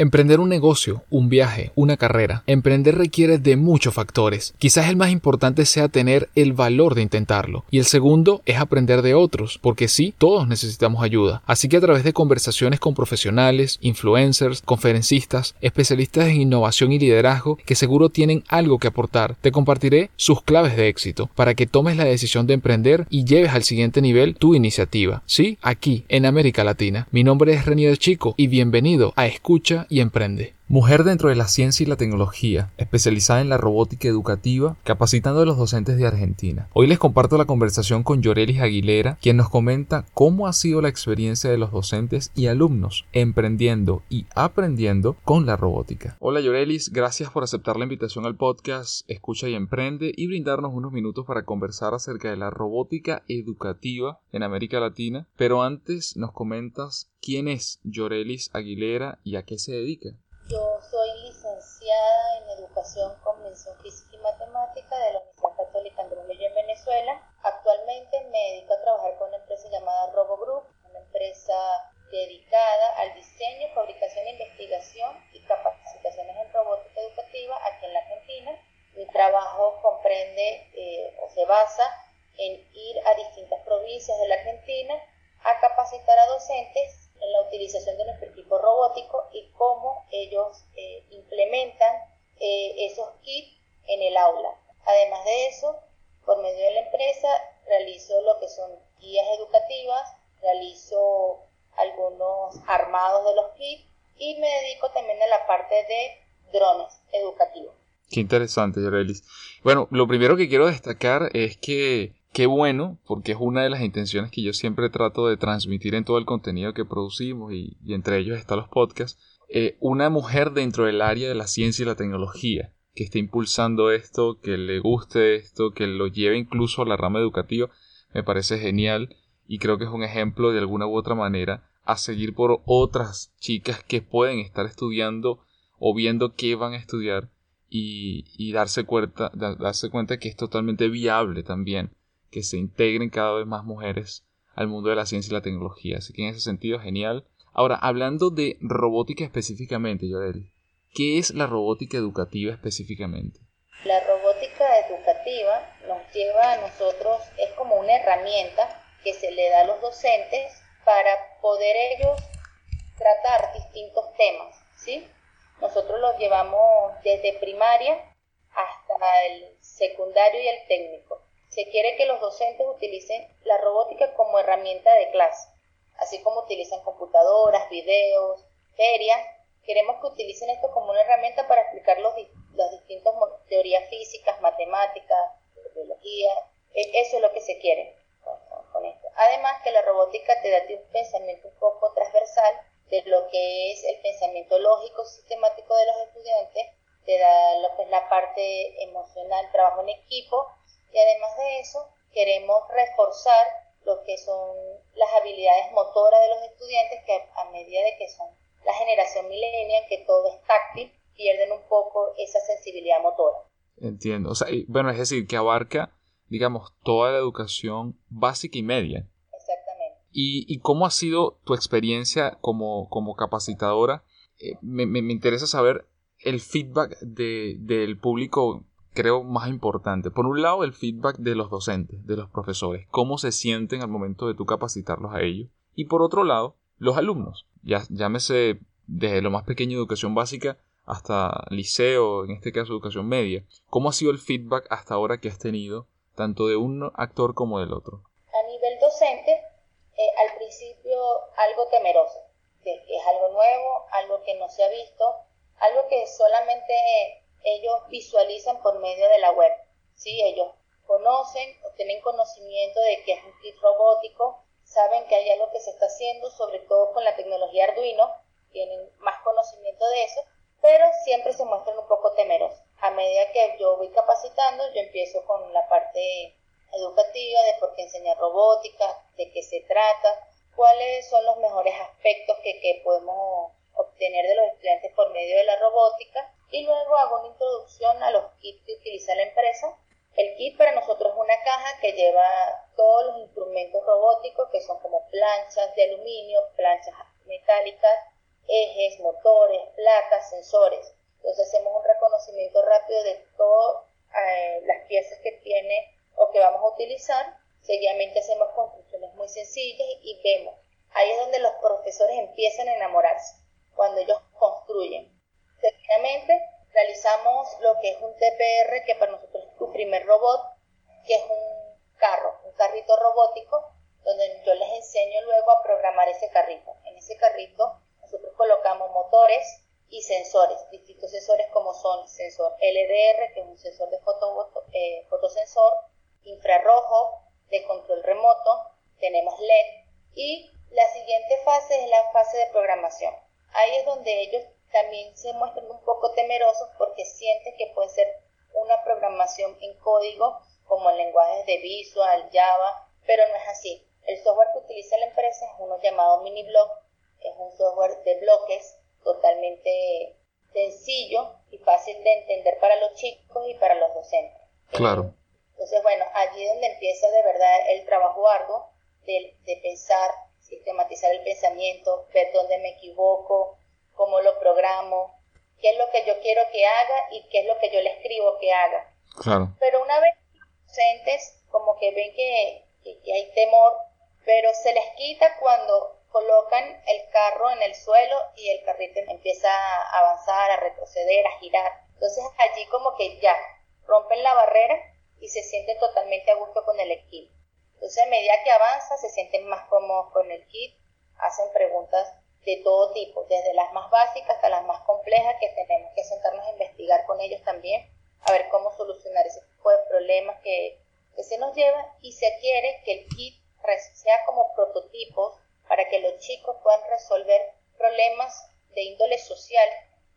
Emprender un negocio, un viaje, una carrera, emprender requiere de muchos factores. Quizás el más importante sea tener el valor de intentarlo. Y el segundo es aprender de otros, porque sí, todos necesitamos ayuda. Así que a través de conversaciones con profesionales, influencers, conferencistas, especialistas en innovación y liderazgo que seguro tienen algo que aportar, te compartiré sus claves de éxito para que tomes la decisión de emprender y lleves al siguiente nivel tu iniciativa. Sí, aquí, en América Latina. Mi nombre es Renier Chico y bienvenido a Escucha y emprende. Mujer dentro de la ciencia y la tecnología, especializada en la robótica educativa, capacitando a los docentes de Argentina. Hoy les comparto la conversación con Llorelis Aguilera, quien nos comenta cómo ha sido la experiencia de los docentes y alumnos emprendiendo y aprendiendo con la robótica. Hola Llorelis, gracias por aceptar la invitación al podcast Escucha y Emprende y brindarnos unos minutos para conversar acerca de la robótica educativa en América Latina. Pero antes nos comentas quién es Llorelis Aguilera y a qué se dedica. Yo soy licenciada en Educación, Convención Física y Matemática de la Universidad Católica Andrés en Venezuela. Actualmente me dedico a trabajar con una empresa llamada RoboGroup, una empresa dedicada al diseño, fabricación, investigación y capacitaciones en robótica educativa aquí en la Argentina. Mi trabajo comprende eh, o se basa en ir a distintas provincias de la Argentina a capacitar a docentes en la utilización de nuestro equipo robótico y cómo ellos eh, implementan eh, esos kits en el aula. Además de eso, por medio de la empresa realizo lo que son guías educativas, realizo algunos armados de los kits y me dedico también a la parte de drones educativos. Qué interesante, Yorelis. Bueno, lo primero que quiero destacar es que Qué bueno, porque es una de las intenciones que yo siempre trato de transmitir en todo el contenido que producimos y, entre ellos están los podcasts. Eh, una mujer dentro del área de la ciencia y la tecnología que esté impulsando esto, que le guste esto, que lo lleve incluso a la rama educativa, me parece genial y creo que es un ejemplo de alguna u otra manera a seguir por otras chicas que pueden estar estudiando o viendo qué van a estudiar y, darse, cuenta, darse cuenta que es totalmente viable también que se integren cada vez más mujeres al mundo de la ciencia y la tecnología. Así que en ese sentido, genial. Ahora, hablando de robótica específicamente, Joel, ¿qué es la robótica educativa específicamente? La robótica educativa nos lleva a nosotros, es como una herramienta que se le da a los docentes para poder ellos tratar distintos temas, ¿sí? Nosotros los llevamos desde primaria hasta el secundario y el técnico se quiere que los docentes utilicen la robótica como herramienta de clase, así como utilizan computadoras, videos, ferias. Queremos que utilicen esto como una herramienta para explicar los, las distintas teorías físicas, matemáticas, biología. E, eso es lo que se quiere con, esto. Además que la robótica te da un pensamiento un poco transversal de lo que es el pensamiento lógico sistemático de los estudiantes, te da lo que es la parte emocional, trabajo en equipo y además de eso, queremos reforzar lo que son las habilidades motoras de los estudiantes que a medida de que son la generación millennial, que todo es táctil, pierden un poco esa sensibilidad motora. Entiendo. O sea, bueno, es decir, que abarca, digamos, toda la educación básica y media. Exactamente. ¿Y, cómo ha sido tu experiencia como, como capacitadora? Eh, me, me, interesa saber el feedback de, del público creo más importante. Por un lado, el feedback de los docentes, de los profesores, cómo se sienten al momento de tú capacitarlos a ellos. Y por otro lado, los alumnos, ya, llámese desde lo más pequeño educación básica hasta liceo, en este caso educación media. ¿Cómo ha sido el feedback hasta ahora que has tenido, tanto de un actor como del otro? A nivel docente, eh, al principio algo temeroso, es algo nuevo, algo que no se ha visto, algo que solamente ellos visualizan por medio de la web. ¿sí? Ellos conocen o tienen conocimiento de que es un kit robótico, saben que hay algo que se está haciendo, sobre todo con la tecnología Arduino, tienen más conocimiento de eso, pero siempre se muestran un poco temerosos. A medida que yo voy capacitando, yo empiezo con la parte educativa de por qué enseñar robótica, de qué se trata, cuáles son los mejores aspectos que, que podemos obtener de los estudiantes por medio de la robótica y luego hago una introducción a los kits que utiliza la empresa. El kit para nosotros es una caja que lleva todos los instrumentos robóticos que son como planchas de aluminio, planchas metálicas, ejes, motores, placas, sensores. Entonces hacemos un reconocimiento rápido de todas eh, las piezas que tiene o que vamos a utilizar. Seguidamente hacemos construcciones muy sencillas y vemos. Ahí es donde los profesores empiezan a enamorarse, cuando ellos construyen. Seguidamente realizamos lo que es un TPR, que para nosotros es tu primer robot, que es un carro, un carrito robótico, donde yo les enseño luego a programar ese carrito. En ese carrito nosotros colocamos motores y sensores, distintos sensores como son sensor LDR, que es un sensor de foto, eh, fotosensor, infrarrojo, de control remoto, tenemos LED y la siguiente fase es la fase de programación. Ahí es donde ellos también se muestran un poco temerosos porque sienten que puede ser una programación en código como en lenguajes de Visual, Java, pero no es así. El software que utiliza la empresa es uno llamado MiniBlock, es un software de bloques totalmente sencillo y fácil de entender para los chicos y para los docentes. Claro. Entonces, bueno, allí es donde empieza de verdad el trabajo arduo de, de pensar, sistematizar el pensamiento, ver dónde me equivoco, cómo lo programo, qué es lo que yo quiero que haga y qué es lo que yo le escribo que haga. Claro. Pero una vez los docentes como que ven que, que hay temor, pero se les quita cuando colocan el carro en el suelo y el carrito empieza a avanzar, a retroceder, a girar. Entonces allí como que ya rompen la barrera y se sienten totalmente a gusto con el kit. Entonces a medida que avanza se sienten más cómodos con el kit, hacen preguntas de todo tipo, desde las más básicas hasta las más complejas que tenemos que sentarnos a investigar con ellos también, a ver cómo solucionar ese tipo de problemas que, que se nos llevan y se quiere que el kit sea como prototipos para que los chicos puedan resolver problemas de índole social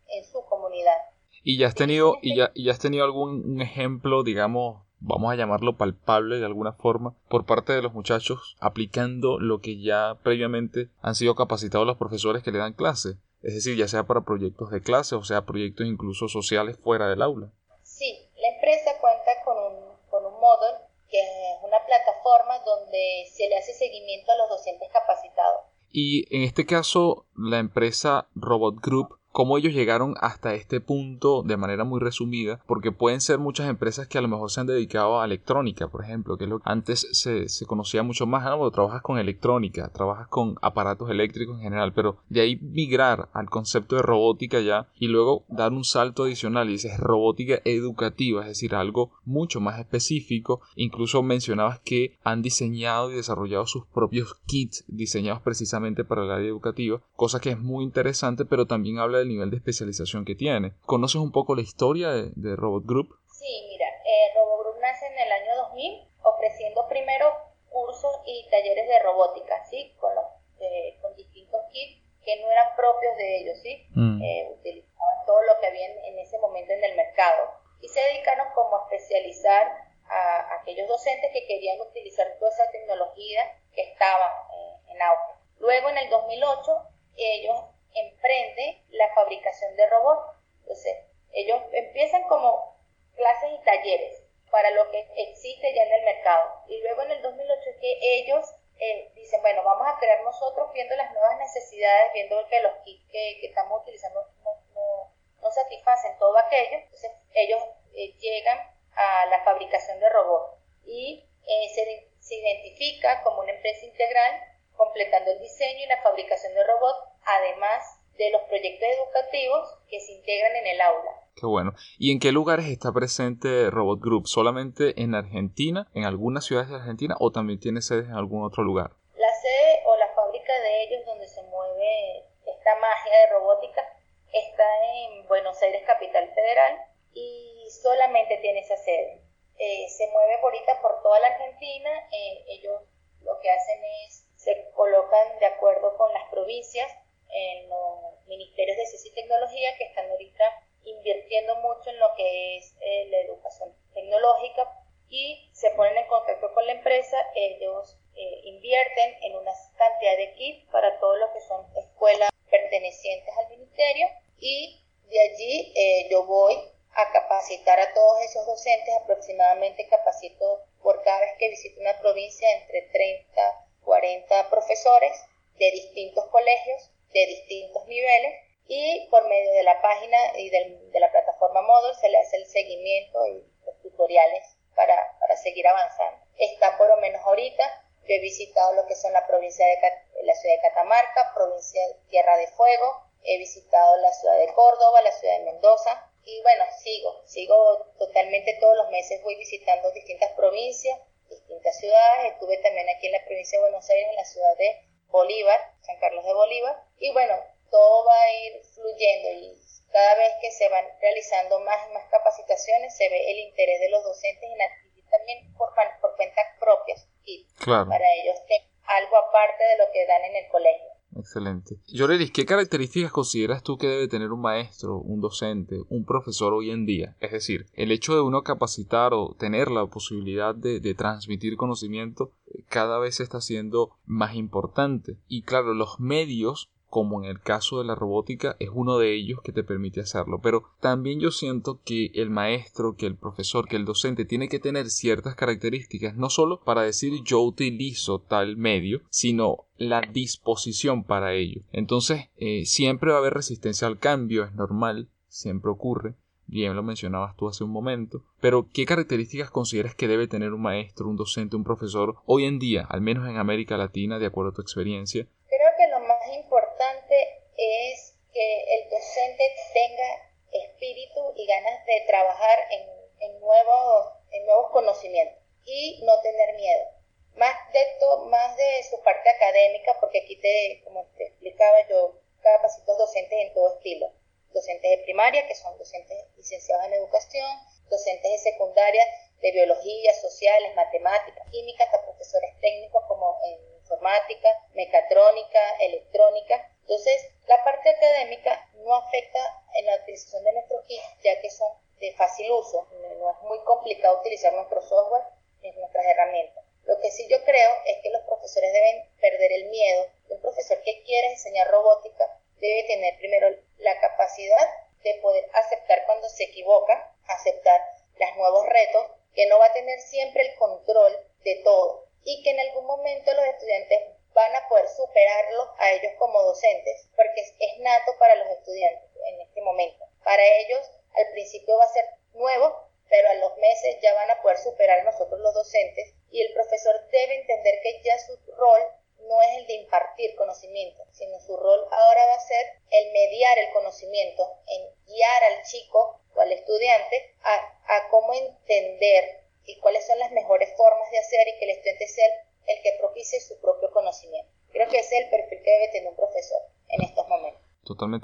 en su comunidad. ¿Y ya has tenido, y ya, y has tenido algún ejemplo, digamos, vamos a llamarlo palpable de alguna forma, por parte de los muchachos aplicando lo que ya previamente han sido capacitados los profesores que le dan clase? Es decir, ya sea para proyectos de clase o sea proyectos incluso sociales fuera del aula. Sí, la empresa cuenta con un, con un módulo que es una plataforma donde se le hace seguimiento a los docentes capacitados. Y en este caso, la empresa Robot Group cómo ellos llegaron hasta este punto de manera muy resumida, porque pueden ser muchas empresas que a lo mejor se han dedicado a electrónica, por ejemplo, que es lo que antes se, conocía mucho más, ah, no, trabajas con electrónica, trabajas con aparatos eléctricos en general, pero de ahí migrar al concepto de robótica ya y luego dar un salto adicional y dices robótica educativa, es decir, algo mucho más específico, incluso mencionabas que han diseñado y desarrollado sus propios kits diseñados precisamente para el área educativa, cosa que es muy interesante, pero también habla del nivel de especialización que tiene. ¿Conoces un poco la historia de, Robot Group? Sí, mira, eh, Robot Group nace en el año 2000 ofreciendo primero cursos y talleres de robótica, ¿sí? Con, los, eh, con distintos kits que no eran propios de ellos, ¿sí? Mm. Eh, utilizaban todo lo que había en, ese momento en el mercado y se dedicaron como a especializar a, aquellos docentes que querían utilizar toda esa tecnología que estaba en auge. Luego en el 2008 ellos emprende la fabricación de robots. Entonces, ellos empiezan como clases y talleres para lo que existe ya en el mercado. Y luego en el 2008 es que ellos eh, dicen, bueno, vamos a crear nosotros viendo las nuevas necesidades, viendo que los kits que, estamos utilizando no, satisfacen todo aquello. Entonces, ellos eh, llegan a la fabricación de robots y eh, se, se identifica como una empresa integral completando el diseño y la fabricación de robots además de los proyectos educativos que se integran en el aula. Qué bueno. ¿Y en qué lugares está presente Robot Group? ¿Solamente en Argentina, en algunas ciudades de Argentina o también tiene sedes en algún otro lugar? La sede o la fábrica de ellos donde se mueve esta magia de robótica está en Buenos Aires, capital federal, y solamente tiene esa sede. Eh, se mueve ahorita por toda la Argentina, eh, ellos lo que hacen es, se colocan de acuerdo con las provincias en los ministerios de ciencia y tecnología que están ahorita invirtiendo mucho en lo que es eh, la educación tecnológica y se ponen en contacto con la empresa, ellos eh, invierten en una cantidad de kits para todo lo que son escuelas pertenecientes al ministerio y de allí eh, yo voy a capacitar a todos esos docentes, aproximadamente capacito por cada vez que visito una provincia entre 30, 40 profesores de distintos colegios de distintos niveles y por medio de la página y de la plataforma Moodle se le hace el seguimiento y los tutoriales para, para seguir avanzando. Está por lo menos ahorita, yo he visitado lo que son la provincia de la ciudad de Catamarca, provincia de Tierra de Fuego, he visitado la ciudad de Córdoba, la ciudad de Mendoza y bueno, sigo, sigo totalmente todos los meses voy visitando distintas provincias, distintas ciudades, estuve también aquí en la provincia de Buenos Aires, en la ciudad de Bolívar, San Carlos de Bolívar y bueno, todo va a ir fluyendo y cada vez que se van realizando más y más capacitaciones se ve el interés de los docentes en adquirir también por, por cuentas propias y para ellos algo aparte de lo que dan en el colegio. Excelente. Yorelis, ¿qué características consideras tú que debe tener un maestro, un docente, un profesor hoy en día? Es decir, el hecho de uno capacitar o tener la posibilidad de, de transmitir conocimiento eh, cada vez está siendo más importante. Y claro, los medios como en el caso de la robótica, es uno de ellos que te permite hacerlo. Pero también yo siento que el maestro, que el profesor, que el docente tiene que tener ciertas características, no solo para decir yo utilizo tal medio, sino la disposición para ello. Entonces, eh, siempre va a haber resistencia al cambio, es normal, siempre ocurre. Bien lo mencionabas tú hace un momento, pero ¿qué características consideras que debe tener un maestro, un docente, un profesor hoy en día, al menos en América Latina, de acuerdo a tu experiencia, es que el docente tenga espíritu y ganas de trabajar en, en, nuevos, en nuevos conocimientos y no tener miedo. Más de, esto, más de su parte académica, porque aquí te, como te explicaba, yo capacito docentes en todo estilo. Docentes de primaria, que son docentes licenciados en educación, docentes de secundaria, de biología, sociales, matemáticas, química, hasta profesores técnicos como en informática, mecatrónica, electrónica. Entonces, la parte académica no afecta en la utilización de nuestros kits, ya que son de fácil uso, no es muy complicado utilizar nuestro software ni nuestras herramientas. Lo que sí yo creo es que los profesores deben perder el miedo. Un profesor que quiera enseñar robótica debe tener primero la capacidad de poder aceptar cuando se equivoca, aceptar los nuevos retos, que no va a tener siempre el control de todo y que en algún momento los estudiantes van a poder superarlo a ellos como docentes, porque es, nato para los estudiantes en este momento. Para ellos al principio va a ser nuevo, pero a los meses ya van a poder superar a nosotros los docentes y el profesor debe entender que ya su rol no es el de impartir conocimiento, sino su rol ahora va a ser el mediar el conocimiento, en guiar al chico o al estudiante a, a cómo entender y cuáles son las mejores formas de hacer y que el estudiante sea el, que propicie su propio conocimiento. Creo que ese es el perfil que debe tener un profesor en estos momentos.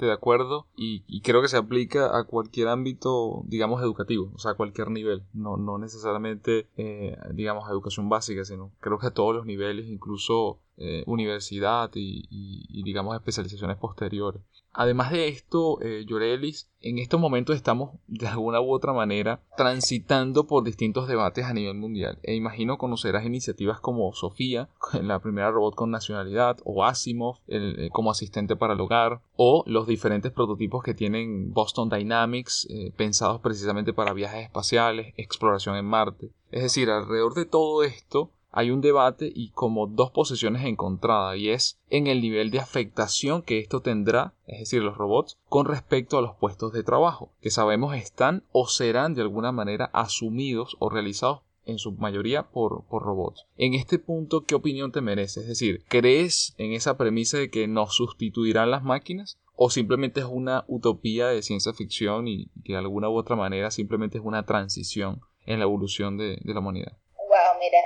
De acuerdo y, creo que se aplica a cualquier ámbito, digamos, educativo, o sea, a cualquier nivel, no, no necesariamente, eh, digamos, educación básica, sino creo que a todos los niveles, incluso eh, universidad y, digamos, especializaciones posteriores. Además de esto, eh, Llorelis, en estos momentos estamos de alguna u otra manera transitando por distintos debates a nivel mundial. E imagino conocerás iniciativas como Sofía, la primera robot con nacionalidad, o Asimov eh, como asistente para el hogar, o los diferentes prototipos que tienen Boston Dynamics, eh, pensados precisamente para viajes espaciales, exploración en Marte. Es decir, alrededor de todo esto hay un debate y como dos posiciones encontradas y es en el nivel de afectación que esto tendrá, es decir, los robots, con respecto a los puestos de trabajo, que sabemos están o serán de alguna manera asumidos o realizados en su mayoría por, por, robots. En este punto, ¿qué opinión te merece? Es decir, ¿crees en esa premisa de que nos sustituirán las máquinas? ¿O simplemente es una utopía de ciencia ficción y que de alguna u otra manera simplemente es una transición en la evolución de, de la humanidad? Wow, mira,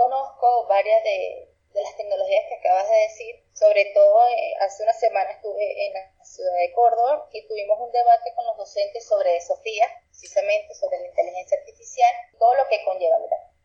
conozco varias de, las tecnologías que acabas de decir, sobre todo eh, hace una semana estuve en la ciudad de Córdoba y tuvimos un debate con los docentes sobre Sofía, precisamente sobre la inteligencia artificial, todo lo que conlleva.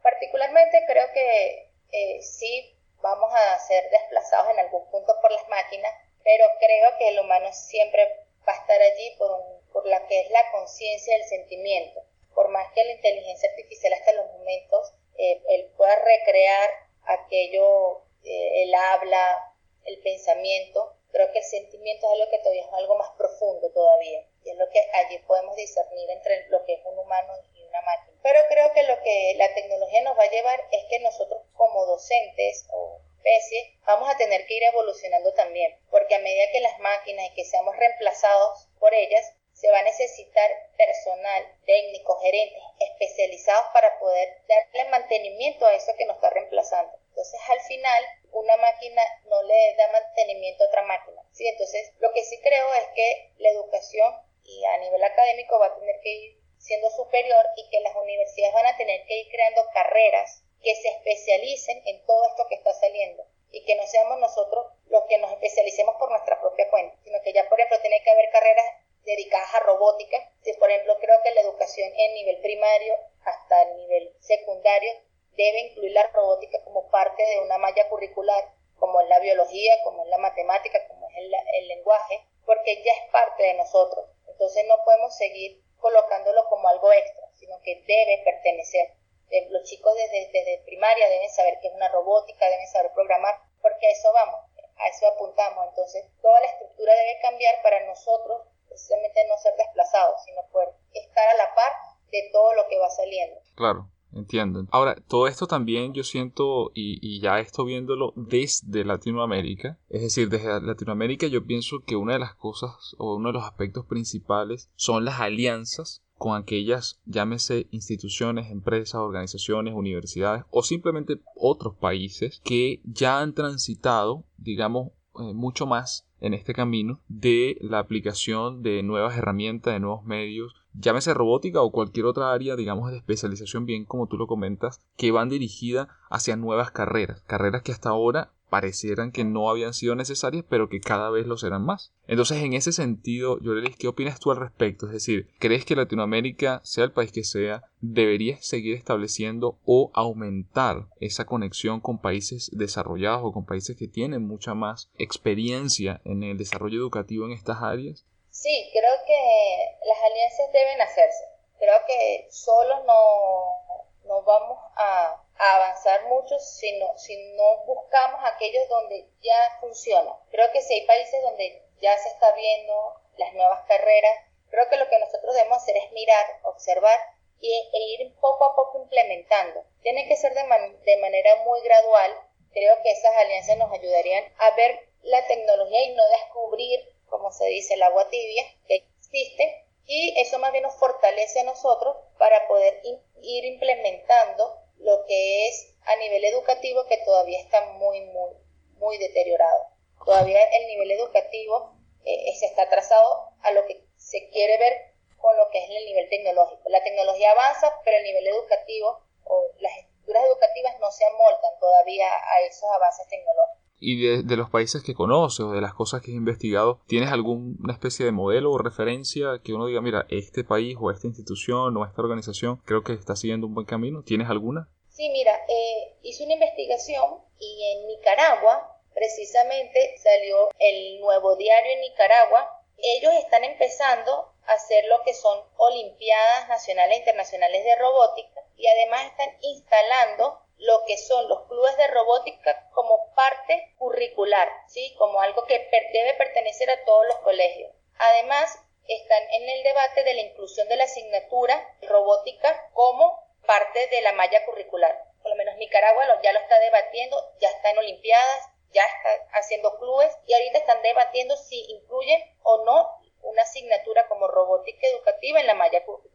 particularmente creo que eh, sí vamos a ser desplazados en algún punto por las máquinas, pero creo que el humano siempre va a estar allí por, por la que es la conciencia del sentimiento. Por más que la inteligencia artificial hasta los momentos eh, él pueda recrear aquello, eh, el habla, el pensamiento, creo que el sentimiento es algo que todavía es algo más profundo todavía y es lo que allí podemos discernir entre lo que es un humano y una máquina. Pero creo que lo que la tecnología nos va a llevar es que nosotros como docentes o especie, vamos a tener que ir evolucionando también, porque a medida que las máquinas y que seamos reemplazados por ellas, se va a necesitar personal, técnico, gerentes especializados para poder darle mantenimiento a eso que nos está reemplazando. Entonces, al final, una máquina no le da mantenimiento a otra máquina. ¿sí? Entonces, lo que sí creo es que la educación y a nivel académico va a tener que ir siendo superior y que las universidades van a tener que ir creando carreras que se especialicen en todo esto que está saliendo y que no seamos nosotros los que nos especialicemos por nuestra propia cuenta, sino que ya, por ejemplo, tiene que haber carreras dedicadas a robótica. Por ejemplo, creo que la educación en nivel primario hasta el nivel secundario debe incluir la robótica como parte de una malla curricular, como en la biología, como en la matemática, como es el, el lenguaje, porque ya es parte de nosotros. Entonces no podemos seguir colocándolo como algo extra, sino que debe pertenecer. Eh, los chicos desde, desde primaria deben saber qué es una robótica, deben saber programar, porque a eso vamos, a eso apuntamos. Entonces, toda la estructura debe cambiar para nosotros precisamente no ser desplazados, sino poder estar a la par de todo lo que va saliendo. Claro. Entiendo. Ahora, todo esto también yo siento, y, y, ya esto viéndolo desde Latinoamérica, es decir, desde Latinoamérica yo pienso que una de las cosas o uno de los aspectos principales son las alianzas con aquellas, llámese instituciones, empresas, organizaciones, universidades o simplemente otros países que ya han transitado, digamos, eh, mucho más en este camino de la aplicación de nuevas herramientas, de nuevos medios, llámese robótica o cualquier otra área, digamos, de especialización, bien como tú lo comentas, que van dirigidas hacia nuevas carreras, carreras que hasta ahora parecieran que no habían sido necesarias, pero que cada vez lo serán más. Entonces, en ese sentido, Yorelis, ¿qué opinas tú al respecto? Es decir, ¿crees que Latinoamérica, sea el país que sea, debería seguir estableciendo o aumentar esa conexión con países desarrollados o con países que tienen mucha más experiencia en el desarrollo educativo en estas áreas? Sí, creo que las alianzas deben hacerse. Creo que solo no, no vamos a a avanzar mucho si no, si no buscamos aquellos donde ya funciona. Creo que si hay países donde ya se está viendo las nuevas carreras, creo que lo que nosotros debemos hacer es mirar, observar y, e ir poco a poco implementando. Tiene que ser de, de manera muy gradual. Creo que esas alianzas nos ayudarían a ver la tecnología y no descubrir, como se dice, el agua tibia que existe. Y eso más bien nos fortalece a nosotros para poder ir implementando lo que es a nivel educativo que todavía está muy, muy, muy deteriorado. Todavía el nivel educativo eh, se está atrasado a lo que se quiere ver con lo que es el nivel tecnológico. La tecnología avanza, pero el nivel educativo o las estructuras educativas no se amoldan todavía a esos avances tecnológicos. Y de, los países que conoces o de las cosas que has investigado, ¿tienes alguna especie de modelo o referencia que uno diga, mira, este país o esta institución o esta organización creo que está siguiendo un buen camino? ¿Tienes alguna? Sí, mira, eh, hice una investigación y en Nicaragua precisamente salió el nuevo diario en Nicaragua. Ellos están empezando a hacer lo que son Olimpiadas Nacionales e Internacionales de Robótica y además están instalando lo que son los clubes de robótica como parte curricular, ¿sí? como algo que debe pertenecer a todos los colegios. Además, están en el debate de la inclusión de la asignatura robótica como parte de la malla curricular. Por lo menos Nicaragua ya lo está debatiendo, ya está en Olimpiadas, ya está haciendo clubes y ahorita están debatiendo si incluyen o no una asignatura como robótica educativa en la malla curricular.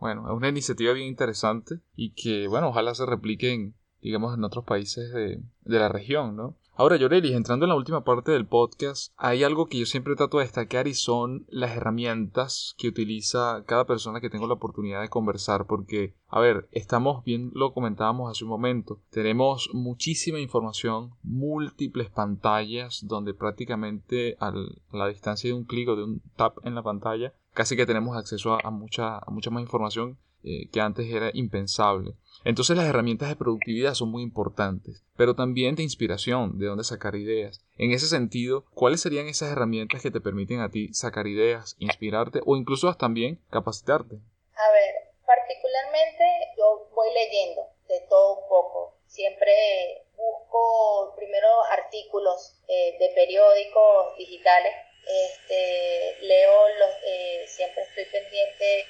Bueno, es una iniciativa bien interesante y que, bueno, ojalá se repliquen, digamos, en otros países de, de la región, ¿no? Ahora, Llorelis, entrando en la última parte del podcast, hay algo que yo siempre trato de destacar y son las herramientas que utiliza cada persona que tengo la oportunidad de conversar, porque, a ver, estamos bien, lo comentábamos hace un momento, tenemos muchísima información, múltiples pantallas, donde prácticamente a la distancia de un clic o de un tap en la pantalla, casi que tenemos acceso a, mucha, a mucha más información eh, que antes era impensable. Entonces las herramientas de productividad son muy importantes, pero también de inspiración, de dónde sacar ideas. En ese sentido, ¿cuáles serían esas herramientas que te permiten a ti sacar ideas, inspirarte o incluso también capacitarte? A ver, particularmente yo voy leyendo de todo un poco. Siempre busco primero artículos eh, de periódicos digitales. Este, leo los, eh, siempre estoy pendiente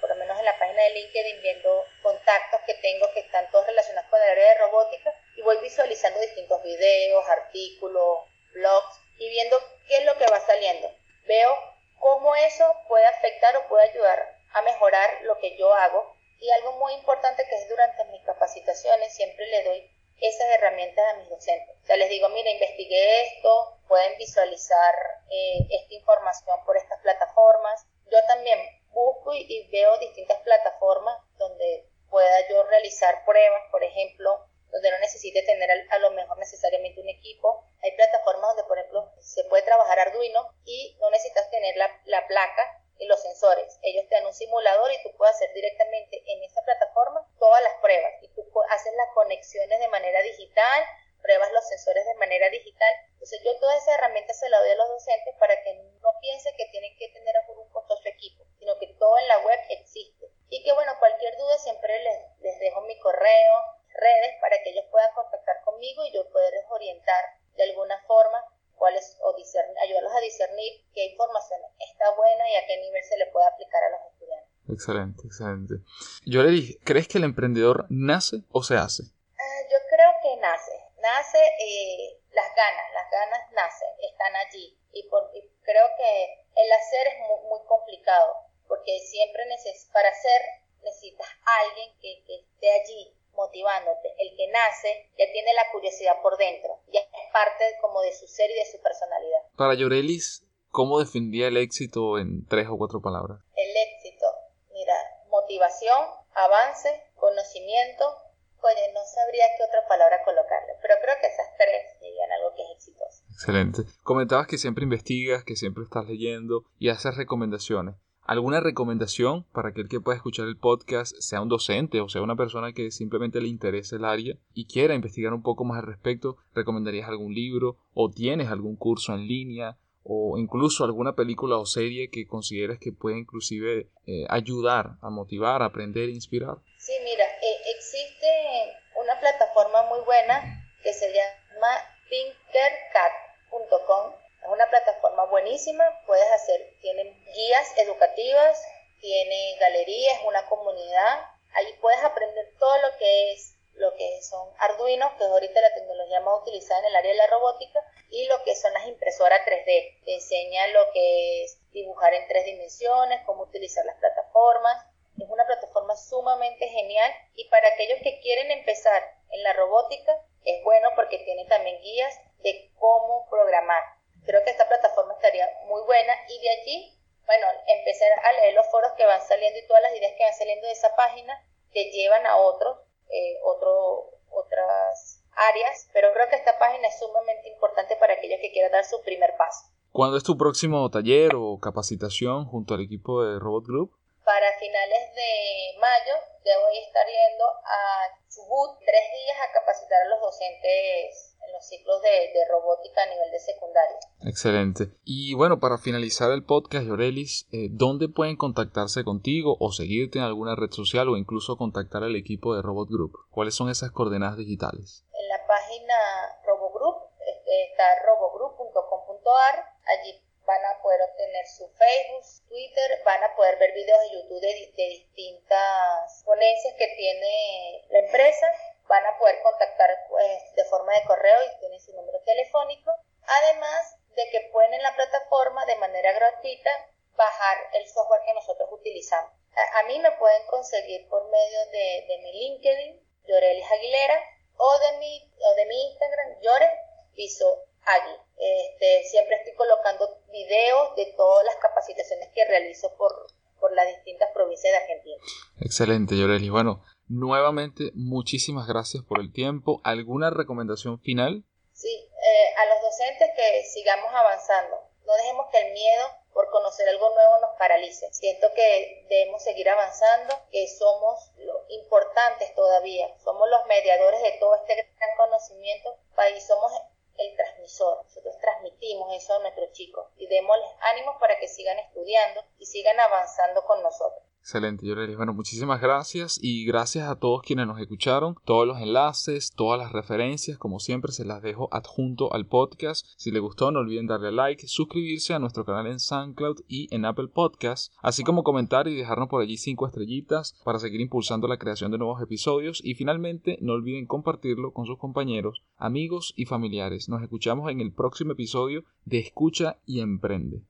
por lo menos en la página de LinkedIn, viendo contactos que tengo que están todos relacionados con el área de robótica y voy visualizando distintos videos, artículos, blogs y viendo qué es lo que va saliendo. Veo cómo eso puede afectar o puede ayudar a mejorar lo que yo hago. Y algo muy importante que es durante mis capacitaciones, siempre le doy esas herramientas a mis docentes. O sea, les digo, mira, investigué esto, pueden visualizar eh, esta información por estas plataformas. Yo también busco y, veo distintas plataformas donde pueda yo realizar pruebas, por ejemplo, donde no necesite tener a, lo mejor necesariamente un equipo. Hay plataformas donde, por ejemplo, se puede trabajar Arduino y no necesitas tener la, la placa y los sensores. Ellos te dan un simulador y tú puedes hacer directamente en esa plataforma todas las pruebas y tú haces las conexiones de manera digital, pruebas los sensores de manera digital. Entonces yo toda esa herramienta se la doy a los docentes para que no piensen que tienen que tener un costoso equipo, sino que todo en la web existe. Y que bueno, cualquier duda siempre les, les dejo mi correo, redes, para que ellos puedan contactar conmigo y yo poderles orientar de alguna forma cuáles o ayudarlos a discernir qué información está buena y a qué nivel se le puede aplicar a los estudiantes. Excelente, excelente. Yo le dije, ¿crees que el emprendedor nace o se hace? Ah, yo creo que nace. Nace eh, las ganas, las ganas nacen, están allí. Y, por, creo que el hacer es muy, muy complicado, porque siempre neces para hacer necesitas alguien que, que esté allí motivándote. El que nace ya tiene la curiosidad por dentro, ya es parte como de su ser y de su personalidad. Para Llorelis, ¿cómo defendía el éxito en tres o cuatro palabras? El éxito, mira, motivación, avance, conocimiento, oye, no sabría qué otra palabra colocarle, pero creo que esas tres serían algo que es exitoso. Excelente. Comentabas que siempre investigas, que siempre estás leyendo y haces recomendaciones. ¿Alguna recomendación para aquel que pueda escuchar el podcast, sea un docente o sea una persona que simplemente le interese el área y quiera investigar un poco más al respecto? ¿Recomendarías algún libro o tienes algún curso en línea o incluso alguna película o serie que consideres que puede inclusive eh, ayudar a motivar, a aprender inspirar? Sí, mira, muy buena que se llama thinkercat.com es una plataforma buenísima, puedes hacer, tienen guías educativas, tiene galerías, una comunidad, ahí puedes aprender todo lo que es lo que son Arduino, que es ahorita la tecnología más utilizada en el área de la robótica, y lo que son las impresoras 3D. Te enseña lo que es dibujar en tres dimensiones, cómo utilizar las plataformas. Es una plataforma sumamente genial y para aquellos que quieren empezar en la robótica es bueno porque tiene también guías de cómo programar. Creo que esta plataforma estaría muy buena y de allí, bueno, empecé a leer los foros que van saliendo y todas las ideas que van saliendo de esa página que llevan a otros, eh, otro, otras áreas, pero creo que esta página es sumamente importante para aquellos que quieran dar su primer paso. ¿Cuándo es tu próximo taller o capacitación junto al equipo de Robot Group? Para finales de mayo debo estar yendo a Tres días a capacitar a los docentes en los ciclos de, robótica a nivel de secundaria. Excelente. Y bueno, para finalizar el podcast, Yorelis, eh, ¿dónde pueden contactarse contigo o seguirte en alguna red social o incluso contactar al equipo de Robot Group? ¿Cuáles son esas coordenadas digitales? En la página RoboGroup este, está robogroup.com.ar. Allí poder obtener su Facebook, Twitter, van a poder ver videos de YouTube de, de distintas ponencias que tiene la empresa van a poder contactar pues, de forma de correo y tienen su número telefónico. Además de que pueden en la plataforma de manera gratuita bajar el software que nosotros utilizamos. A, mí me pueden conseguir por medio de, de mi LinkedIn, Llorelis Aguilera, o de mi, o de mi Instagram, Llore Piso Agui. Este, siempre estoy colocando videos de todas las capacitaciones que realizo por, por las distintas provincias de Argentina. Excelente, Llorelis. Bueno, Nuevamente, muchísimas gracias por el tiempo. ¿Alguna recomendación final? Sí, eh, a los docentes que sigamos avanzando. No dejemos que el miedo por conocer algo nuevo nos paralice. Siento que debemos seguir avanzando, que somos lo importantes todavía. Somos los mediadores de todo este gran conocimiento y somos el transmisor. Nosotros transmitimos eso a nuestros chicos y démosles ánimos para que sigan estudiando y sigan avanzando con nosotros. Excelente, Yorelis. Bueno, muchísimas gracias y gracias a todos quienes nos escucharon. Todos los enlaces, todas las referencias, como siempre, se las dejo adjunto al podcast. Si les gustó, no olviden darle like, suscribirse a nuestro canal en SoundCloud y en Apple Podcasts, así como comentar y dejarnos por allí cinco estrellitas para seguir impulsando la creación de nuevos episodios. Y finalmente, no olviden compartirlo con sus compañeros, amigos y familiares. Nos escuchamos en el próximo episodio de Escucha y Emprende.